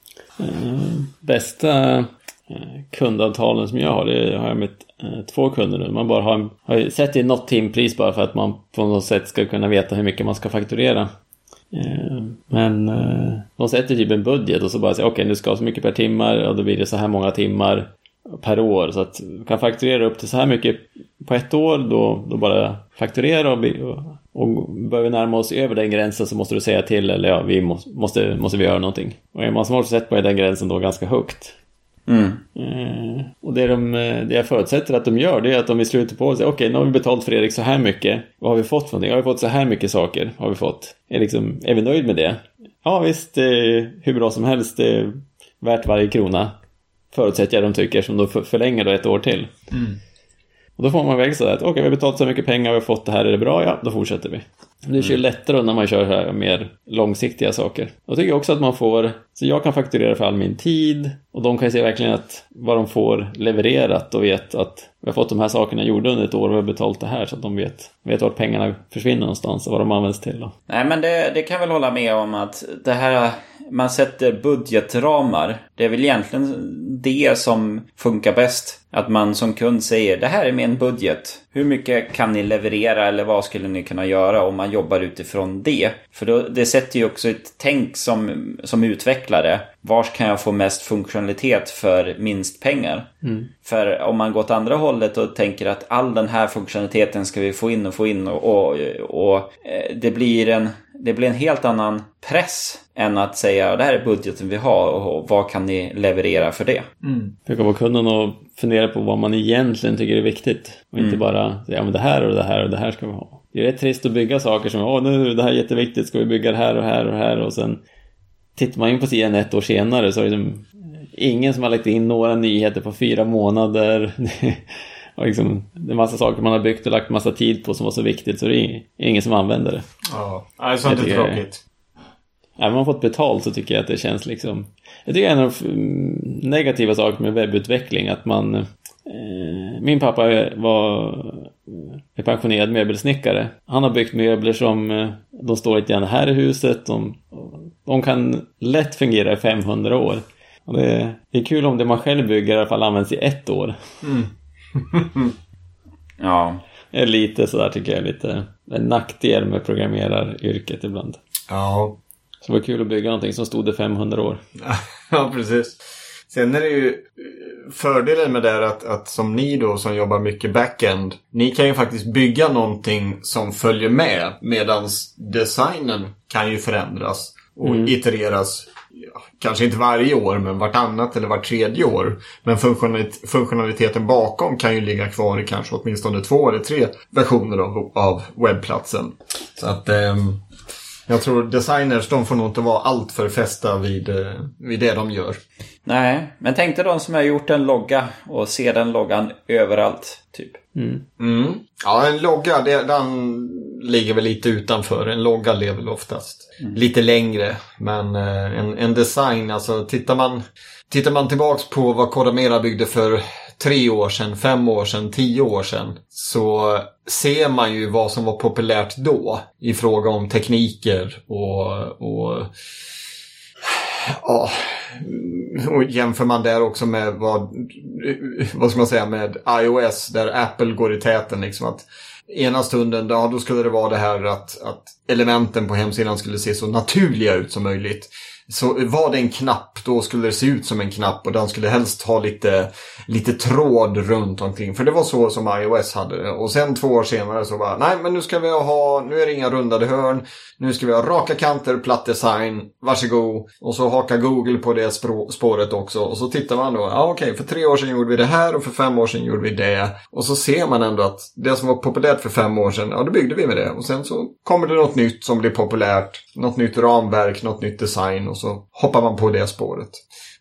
Bästa kundavtalen som jag har, det har jag med två kunder nu. Man bara har, har sett i något timpris bara för att man på något sätt ska kunna veta hur mycket man ska fakturera. Eh, men eh, de sätter typ en budget och så bara säger okej okay, du ska ha så mycket per timmar och då blir det så här många timmar per år. Så att kan fakturera upp till så här mycket på ett år, då, då bara fakturera och, och, och börjar vi närma oss över den gränsen så måste du säga till eller ja, vi måste, måste, måste vi göra någonting. Och är man smart så sätter man den gränsen då ganska högt. Mm. Eh, och det, de, det jag förutsätter att de gör det är att de i slutet på säger okej okay, nu har vi betalt för Erik så här mycket. Vad har vi fått för någonting? Har vi fått så här mycket saker? Har vi fått? Är, liksom, är vi nöjd med det? Ja visst, är hur bra som helst. Är värt varje krona. Förutsätter jag de tycker som då förlänger då ett år till. Mm. Och då får man väl sådär att okej, okay, vi har betalat så mycket pengar, vi har fått det här, är det bra? Ja, då fortsätter vi. Det är ju mm. lättare när man kör här mer långsiktiga saker. Jag tycker också att man får, så jag kan fakturera för all min tid och de kan ju se verkligen att vad de får levererat och vet att vi har fått de här sakerna gjorda under ett år och vi har betalt det här så att de vet, vet vart pengarna försvinner någonstans och vad de används till. Då. Nej men det, det kan jag väl hålla med om att det här man sätter budgetramar. Det är väl egentligen det som funkar bäst. Att man som kund säger det här är min budget. Hur mycket kan ni leverera eller vad skulle ni kunna göra om man jobbar utifrån det? För då, det sätter ju också ett tänk som, som utvecklare. Var kan jag få mest funktionalitet för minst pengar? Mm. För om man går åt andra hållet och tänker att all den här funktionaliteten ska vi få in och få in och, och, och eh, det blir en det blir en helt annan press än att säga det här är budgeten vi har och vad kan ni leverera för det? Mm. Det kan vara kunden och fundera på vad man egentligen tycker är viktigt och inte mm. bara säga ja, det här och det här och det här ska vi ha. Det är rätt trist att bygga saker som åh nu det här är jätteviktigt ska vi bygga det här och här och här och sen tittar man in på sidan ett år senare så är det liksom ingen som har lagt in några nyheter på fyra månader. Och liksom, det är massa saker man har byggt och lagt massa tid på som var så viktigt så det är ingen som använder det. Ja, sånt är tråkigt. Även om man fått betalt så tycker jag att det känns liksom... Jag tycker en av de negativa sakerna med webbutveckling att man... Eh, min pappa var är pensionerad möbelsnickare. Han har byggt möbler som eh, de står lite grann här i huset. De, de kan lätt fungera i 500 år. Och det, det är kul om det man själv bygger i alla fall används i ett år. Mm. ja. Det är lite sådär tycker jag, lite en nackdel med programmeraryrket ibland. Ja. Så det var kul att bygga någonting som stod i 500 år. ja, precis. Sen är det ju fördelen med det är att, att som ni då som jobbar mycket backend, ni kan ju faktiskt bygga någonting som följer med medans designen kan ju förändras och mm. itereras kanske inte varje år, men vartannat eller vart tredje år. Men funktionaliteten bakom kan ju ligga kvar i kanske åtminstone två eller tre versioner av, av webbplatsen. Så att eh, jag tror designers, de får nog inte vara allt för fästa vid, eh, vid det de gör. Nej, men tänk dig de som har gjort en logga och ser den loggan överallt, typ. Mm. Mm. Ja, en logga, det, den ligger väl lite utanför. En logga lever väl oftast mm. lite längre. Men eh, en, en design, alltså tittar man, tittar man tillbaks på vad Kodamera byggde för tre år sedan, fem år sedan, tio år sedan så ser man ju vad som var populärt då i fråga om tekniker och, och ja, och jämför man där också med vad, vad ska man säga med iOS där Apple går i täten liksom att ena stunden, ja, då skulle det vara det här att, att elementen på hemsidan skulle se så naturliga ut som möjligt. Så var det en knapp, då skulle det se ut som en knapp och den skulle helst ha lite, lite tråd runt omkring. För det var så som iOS hade det. Och sen två år senare så bara, nej men nu ska vi ha, nu är det inga rundade hörn. Nu ska vi ha raka kanter, platt design, varsågod. Och så hakar Google på det spåret också. Och så tittar man då, ja okej, okay, för tre år sedan gjorde vi det här och för fem år sedan gjorde vi det. Och så ser man ändå att det som var populärt för fem år sedan, ja då byggde vi med det. Och sen så kommer det något nytt som blir populärt. Något nytt ramverk, något nytt design och så hoppar man på det spåret.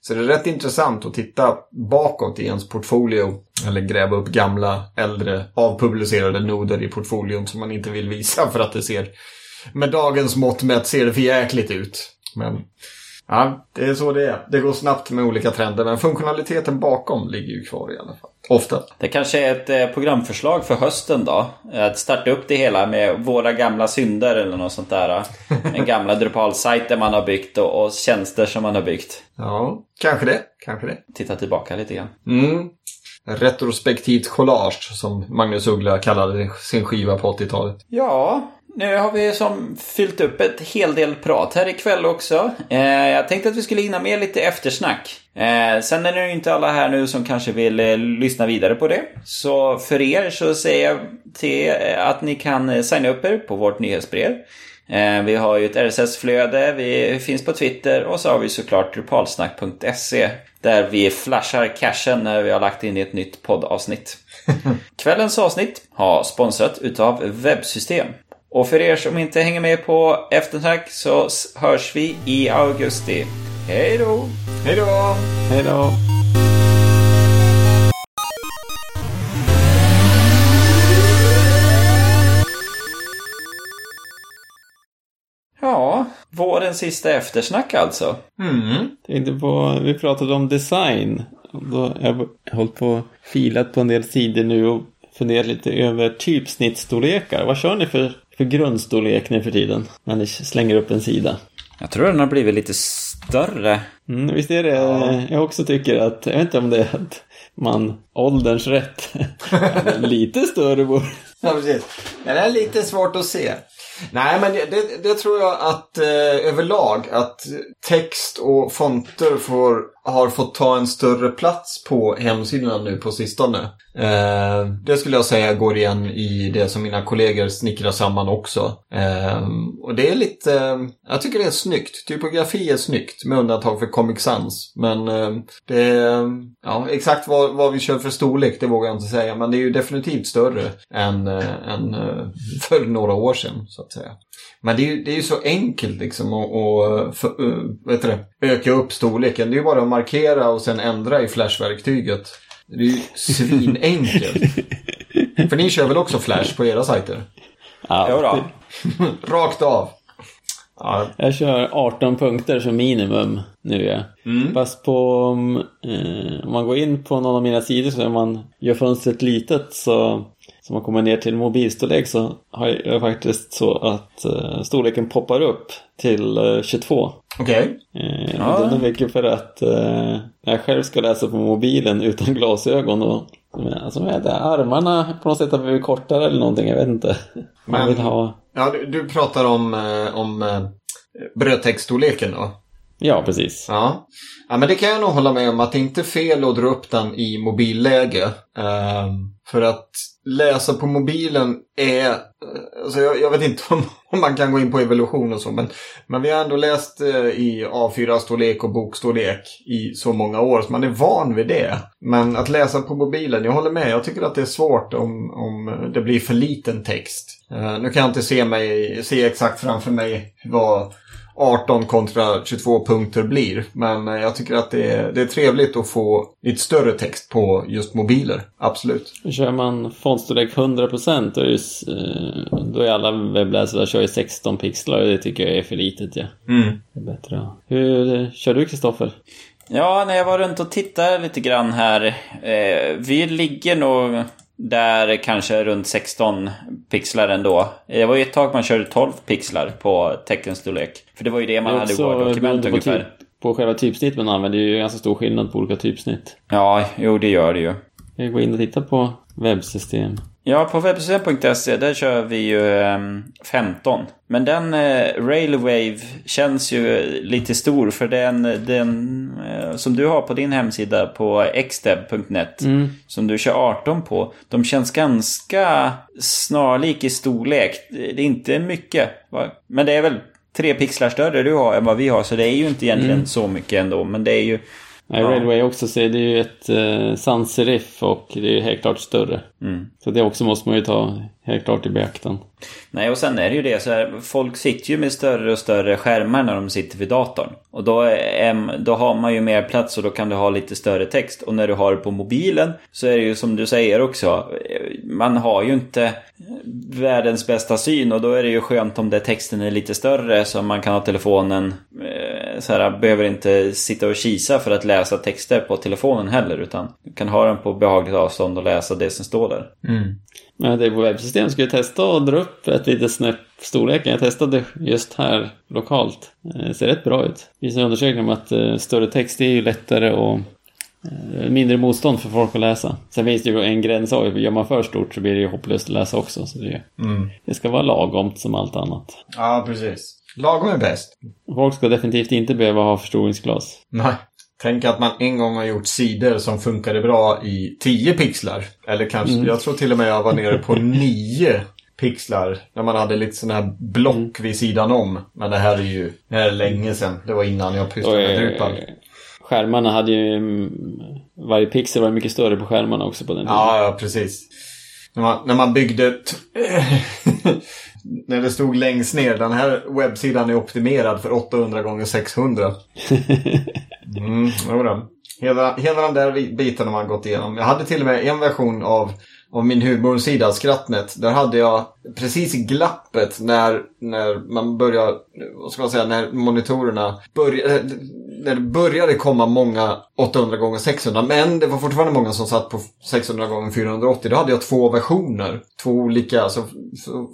Så det är rätt intressant att titta bakåt i ens portfolio. Eller gräva upp gamla, äldre, avpublicerade noder i portfolion som man inte vill visa för att det ser med dagens mått mätt ser det för jäkligt ut. Men Ja, det är så det är. Det går snabbt med olika trender, men funktionaliteten bakom ligger ju kvar i alla fall. Ofta. Det kanske är ett eh, programförslag för hösten då. Att starta upp det hela med våra gamla synder eller något sånt där. En gamla Drupal-sajter man har byggt och, och tjänster som man har byggt. Ja, kanske det. Kanske det. Titta tillbaka lite grann. Mm. Retrospektivt collage, som Magnus Uggla kallade sin skiva på 80-talet. Ja, nu har vi som fyllt upp ett hel del prat här ikväll också. Eh, jag tänkte att vi skulle hinna med lite eftersnack. Eh, sen är det ju inte alla här nu som kanske vill eh, lyssna vidare på det. Så för er så säger jag till att ni kan eh, signa upp er på vårt nyhetsbrev. Eh, vi har ju ett RSS-flöde, vi finns på Twitter och så har vi såklart drupalsnack.se där vi flashar cashen när vi har lagt in ett nytt poddavsnitt. Kvällens avsnitt har sponsrat utav Webbsystem. Och för er som inte hänger med på eftersnack så hörs vi i augusti. Hej då! Hej då! Hej då! Ja, vårens sista eftersnack alltså. Mm. Tänkte på, vi pratade om design. Då jag har hållit på filat på en del sidor nu och funderat lite över typsnittstorlekar. Vad kör ni för, för grundstorlek nu för tiden? När ni slänger upp en sida. Jag tror den har blivit lite större. Mm, visst är det, jag också tycker att, jag vet inte om det är att man, ålderns rätt, lite större borde Ja, precis. Men det är lite svårt att se. Nej, men det, det, det tror jag att eh, överlag att text och fonter får, har fått ta en större plats på hemsidorna nu på sistone. Eh, det skulle jag säga går igen i det som mina kollegor snickrar samman också. Eh, och det är lite, eh, jag tycker det är snyggt. Typografi är snyggt med undantag för Comic Sans. Men eh, det är, ja, exakt vad, vad vi kör för storlek det vågar jag inte säga. Men det är ju definitivt större än, eh, än eh, för några år sedan så att säga. Men det är ju, det är ju så enkelt liksom att, att för, uh, vet du det, öka upp storleken. Det är ju bara att markera och sen ändra i flashverktyget. Det är ju svinenkelt. För ni kör väl också flash på era sajter? Ja, Jo då. Rakt av. Ja, Jag kör 18 punkter som minimum nu ja. Mm. Fast på, eh, om man går in på någon av mina sidor så när man gör fönstret litet så, så man kommer ner till mobilstorlek så har jag faktiskt så att eh, storleken poppar upp till eh, 22. Okej. Eh, Ja. Den är mycket för att eh, när jag själv ska läsa på mobilen utan glasögon och alltså, vet inte, armarna på något sätt har blivit kortare eller någonting, jag vet inte. Man Men- vill ha, Ja, du, du pratar om, eh, om eh, brödtextstorleken då? Ja precis. Ja. ja, men det kan jag nog hålla med om att det inte är fel att dra upp den i mobilläge. Ehm, för att läsa på mobilen är, alltså jag, jag vet inte om, om man kan gå in på evolution och så, men, men vi har ändå läst eh, i A4-storlek och bokstorlek i så många år, så man är van vid det. Men att läsa på mobilen, jag håller med, jag tycker att det är svårt om, om det blir för liten text. Eh, nu kan jag inte se, mig, se exakt framför mig vad 18 kontra 22 punkter blir. Men eh, jag tycker att det är, det är trevligt att få lite större text på just mobiler. Absolut. Kör man fontstorlek 100% då är, ju, s- eh, då är alla webbläsare kör ju 16 pixlar och det tycker jag är för litet. Ja. Mm. Det är bättre. Hur eh, kör du Kristoffer? Ja, när jag var runt och tittade lite grann här. Eh, vi ligger nog där kanske runt 16 pixlar ändå. Det var ju ett tag man körde 12 pixlar på teckenstorlek. För det var ju det man Det hade i Word-dokument ungefär. typ, på själva typsnitt man använder. Ju ganska stor skillnad på olika typsnitt. Ja, jo det gör det ju. Jag går in och tittar på webbsystem. Ja, på webbsystem.se där kör vi ju ehm, 15. Men den eh, Railwave känns ju lite stor för den, den eh, som du har på din hemsida på xdeb.net Mm. som du kör 18 på. De känns ganska snarlik i storlek. Det är inte mycket. va? Men det är väl tre pixlar större du har än vad vi har så det är ju inte egentligen så mycket ändå. Men det är ju... Nej, Ja. Railway också det är ju ett eh, sans serif och det är ju helt klart större. Mm. Så det också måste man ju ta helt klart i beaktan. Nej, och sen är det ju det så här, folk sitter ju med större och större skärmar när de sitter vid datorn. Och då, är, då har man ju mer plats och då kan du ha lite större text. Och när du har det på mobilen så är det ju som du säger också, man har ju inte världens bästa syn och då är det ju skönt om det texten är lite större så man kan ha telefonen eh, så här, behöver inte sitta och kisa för att läsa texter på telefonen heller. Utan du kan ha den på behagligt avstånd och läsa det som står där. Mm. Men det är på webbsystem ska jag testa att dra upp ett litet snäpp storleken. Jag testade just här lokalt. Det ser rätt bra ut. Det finns en undersökning om att eh, större text är ju lättare och eh, mindre motstånd för folk att läsa. Sen finns det ju en gräns. Gör man för stort så blir det ju hopplöst att läsa också. Så det, Mm. det ska vara lagomt som allt annat. Ja, precis. Lagom är bäst. Folk ska definitivt inte behöva ha förstoringsglas. Nej. Tänk att man en gång har gjort sidor som funkade bra i 10 pixlar. Eller kanske, jag tror till och med jag var nere på 9 pixlar. När man hade lite sådana här block vid sidan om. Men det här är ju det här är länge sedan. Det var innan jag pysslade med eh, Drupal. skärmarna hade ju... mm, Varje pixel var mycket större på skärmarna också på den tiden. Ja, ja, precis. När man, när man byggde... när det stod längst ner, den här webbsidan är optimerad för 800 gånger 600. Mm, jodå. Hela, hela den där biten har man gått igenom. Jag hade till och med en version av, av min humorsida, Skrattnet. Där hade jag precis glappet när, när man börjar, vad ska man säga, när monitorerna började, när det började komma många 800 gånger 600 men det var fortfarande många som satt på 600 gånger 480 Då hade jag två versioner. Två olika, alltså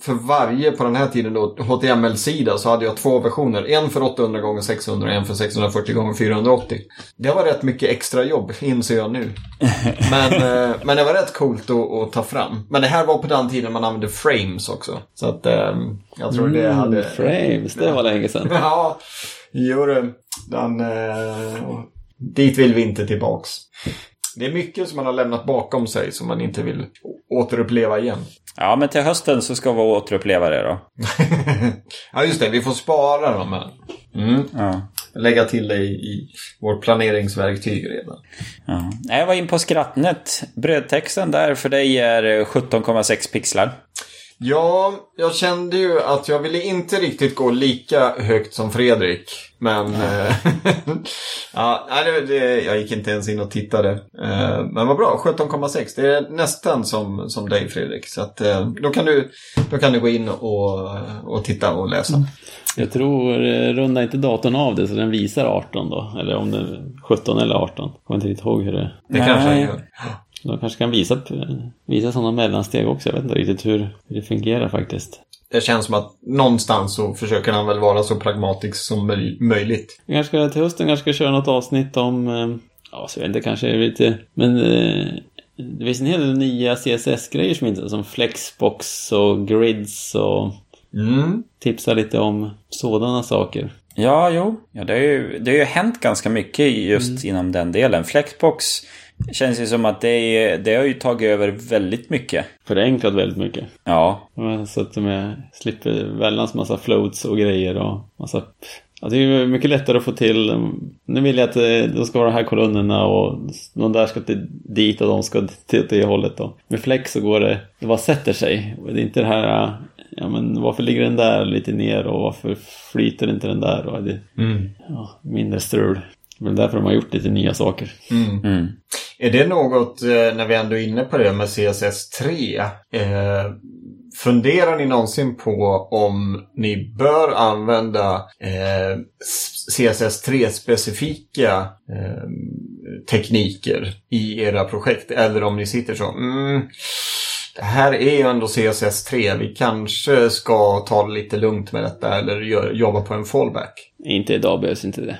för, varje på den här tiden då HTML-sida så hade jag två versioner. En för 800 gånger 600 och en för 640 gånger 480 Det var rätt mycket extra jobb, inser jag nu. Men, eh, men det var rätt coolt att, att ta fram. Men det här var på den tiden man använde frames också. Så att eh, jag tror det hade... Mm, frames, det var länge sedan. Ja, jo du. Den, eh, dit vill vi inte tillbaks. Det är mycket som man har lämnat bakom sig som man inte vill återuppleva igen. Ja, men till hösten så ska vi återuppleva det då. ja, just det. Vi får spara dem här. Mm. Ja. Lägga till det i, vårt planeringsverktyg redan. Ja. Jag var in på Skrattnet. Brödtexten där för dig är eh, 17,6 pixlar. Ja, jag kände ju att jag ville inte riktigt gå lika högt som Fredrik. Men... eh, ja, nej, det, det, jag gick inte ens in och tittade. Eh, men vad bra, 17,6. Det är nästan som, som dig Fredrik. Så att, eh, då, kan du, då kan du gå in och, och titta och läsa. Jag tror, rundar inte datorn av det så den visar 18 då? Eller om det är 17 eller 18. Jag kommer inte riktigt ihåg hur det Det Nej. kanske jag gör. De kanske kan visa, visa sådana mellansteg också. Jag vet inte riktigt hur, hur det fungerar faktiskt. Det känns som att någonstans så försöker han väl vara så pragmatisk som möj- möjligt. Vi kanske ska till hösten kanske ska köra något avsnitt om, eh, ja så jag vet inte, kanske är det lite, men eh, det finns en hel del nya CSS-grejer som inte, som Flexbox och Grids och Mm. tipsa lite om sådana saker. Ja, jo. Ja, det, har ju, det har ju hänt ganska mycket just inom den delen. Flexbox känns ju som att det, är, det har ju tagit över väldigt mycket. Förenklat väldigt mycket. Ja, Så att de slipper väldans massa floats och grejer och massa... Ja, det är ju mycket lättare att få till. Nu vill jag att eh, de ska vara de här kolonnerna och de där ska till dit och de ska till det hållet. Då. Med flex så går det, det bara sätter sig. Det är inte det här, eh, ja men varför ligger den där lite ner och varför flyter inte den där? Och det, Mm. ja, mindre strul. Det väl därför de har gjort lite nya saker. Mm. mm. Är det något, eh, när vi ändå är inne på det med CSS3, eh, funderar ni någonsin på om ni bör använda eh, CSS3-specifika eh, tekniker i era projekt? Eller om ni sitter så, mm, det här är ju ändå CSS3, vi kanske ska ta det lite lugnt med detta eller jobba på en fallback. Inte idag behövs inte det.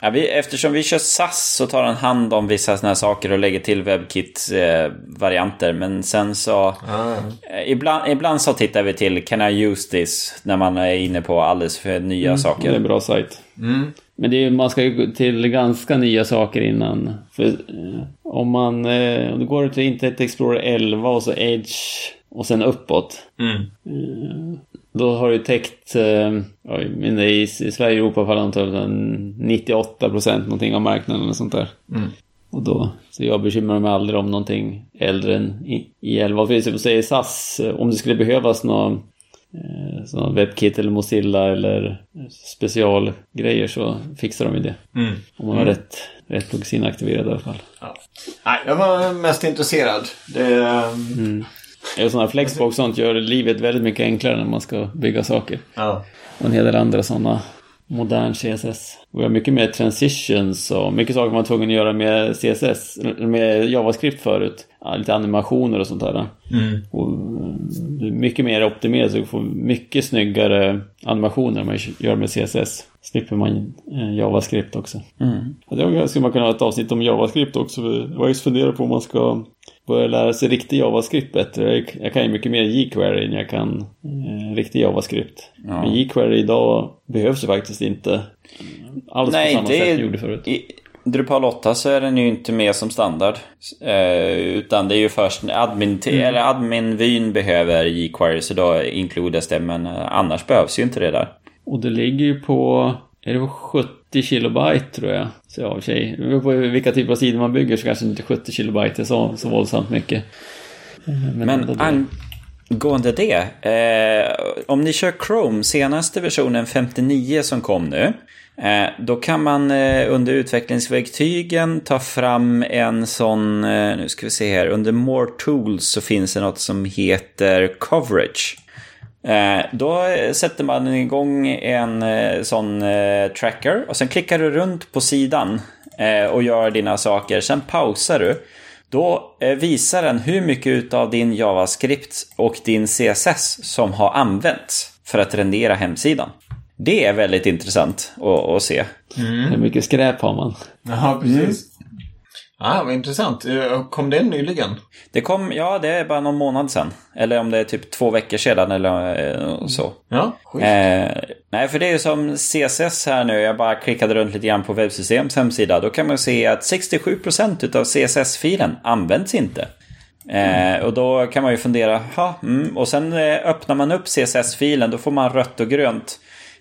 Ja, vi, eftersom vi kör SAS så tar han hand om vissa sådana här saker och lägger till WebKit-varianter. men sen så... Ah. Eh, ibland, ibland så tittar vi till Can I use this? När man är inne på alldeles för nya Det är saker. en bra sajt. Mm. Men det är, man ska ju till ganska nya saker innan. För eh, om man eh, om du går till Internet Explorer 11 och så Edge och sen uppåt. Mm. Då har du täckt, eh, i, i Sverige och Europa faller antagligen 98 procent någonting av marknaden eller sånt där. Mm. Och då, så jag bekymrar mig aldrig om någonting äldre än i, i 11. För som säger SAS, eh, om det skulle behövas någon eh, sån WebKit eller Mozilla eller specialgrejer så fixar de ju det. Mm. Om man har rätt, rätt plugin aktiverad i alla fall. Ja. Nej, jag var mest intresserad. Det, Mm. Sådana Flexbox och sånt gör livet väldigt mycket enklare när man ska bygga saker. ja. Och en hel del andra sådana modern CSS. Vi har mycket mer transitions och mycket saker man var tvungen att göra med CSS, med JavaScript förut. Ja, lite animationer och sånt där. Mm. Och eh, mycket mer optimerat så du får mycket snyggare animationer man gör med CSS. Slipper man eh, JavaScript också. Mm. Ja, det skulle man kunna ha ett avsnitt om JavaScript också. Jag har just funderat på om man ska börja lära sig riktig JavaScript bättre. Jag- kan ju mycket mer jQuery än jag kan eh, riktig JavaScript. Ja. Men jQuery idag behövs ju faktiskt inte alls Nej, på samma det sätt som gjorde förut. I Drupal 8 så är den ju inte med som standard. Eh, utan det är ju först när admin, Mm. eller admin-vyn behöver jQuery så då inkluderas det. Men eh, annars behövs ju inte det där. Och det ligger ju på, är det på 70 kilobyte tror jag. Så ja, i och för sig, det beror på vilka typer av sidor man bygger så kanske inte 70 kilobyte är så, så våldsamt mycket. Eh, Men det. angående det. Eh, om ni kör Chrome, senaste versionen 59 som kom nu. Eh, då kan man eh, under utvecklingsverktygen ta fram en sån, eh, nu ska vi se här, under More Tools så finns det något som heter Coverage. Eh, då sätter man igång en eh, sån eh, tracker och sen klickar du runt på sidan och gör dina saker. Sen pausar du. Då visar den hur mycket av din JavaScript och din CSS som har använts för att rendera hemsidan. Det är väldigt intressant att, att se. Hur mycket skräp har man? Jaha, precis. Ah, vad intressant. Eh, Kom den nyligen? Det kom, ja det är bara någon månad sedan. Eller om det är typ två veckor sedan eller eh, så. Ja, schysst. Eh, nej, för det är ju som CSS här nu. Jag bara klickade runt lite grann på webbsystems hemsida. Då kan man se att 67% utav CSS-filen används inte. Eh, och då kan man ju fundera, ha, mm. och sen eh, öppnar man upp CSS-filen, då får man rött och grönt.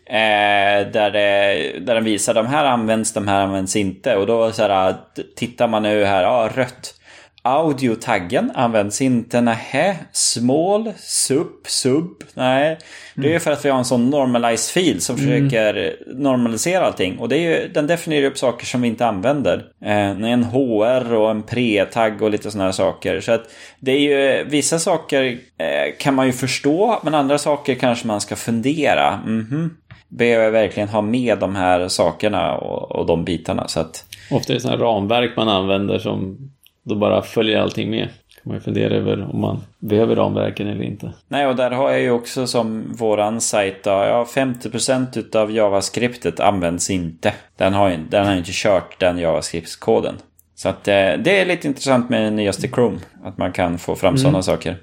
Eh, där, det, där den visar de här används, de här används inte. Och då så här, t- tittar man nu här, ja rött. Audiotaggen används inte, nähä. Small, sub, sub, nej. Det är för att vi har en sån normalize fil som försöker normalisera allting. Och det är ju, den definierar upp saker som vi inte använder. Eh, en HR och en pre-tagg och lite sådana här saker. Så att det är ju, vissa saker eh, kan man ju förstå, men andra saker kanske man ska fundera. Mhm. Behöver jag verkligen ha med de här sakerna och, och de bitarna? Så att, Ofta är det sådana ramverk man använder som då bara följer allting med. kan man ju fundera över om man behöver ramverken eller inte. Nej, och där har jag ju också som våran sajt då, ja 50% utav JavaScriptet används inte. Den har, ju- den har inte kört den JavaScript-koden. Så att eh, det är lite intressant med nyaste Chrome. Att man kan få fram sådana saker.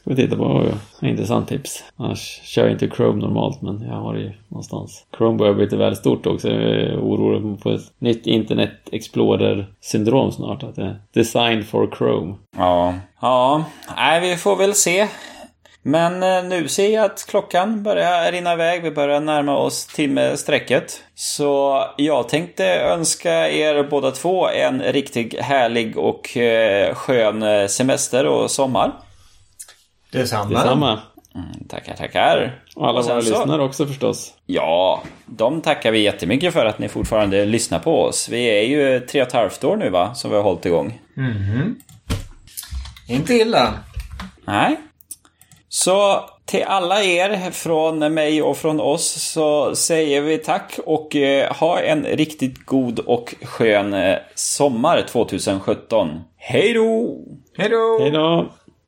Ska vi titta på oh, intressant tips. Annars kör jag inte Chrome normalt men jag har det ju någonstans. Chrome börjar bli lite väl stort också. Jag är orolig på ett nytt Internet Explorer-syndrom snart. Att det är designed for Chrome. Ja, ja, nej vi får väl se. Men eh, nu ser jag att klockan börjar rinna iväg. Vi börjar närma oss timmesträcket. Så jag tänkte önska er båda två en riktigt härlig och eh, skön eh, semester och sommar. Detsamma. Detsamma. Mm, Tackar, tackar. Och alla Och våra så- lyssnare också förstås. Ja, de tackar vi jättemycket för att ni fortfarande lyssnar på oss. Vi är ju tre och ett halvt år nu va, som vi har hållit igång. Inte illa. Nej. Så till alla er från mig och från oss så säger vi tack och eh, ha en riktigt god och skön eh, sommar 2017. Hej då! Hej då! Hej då!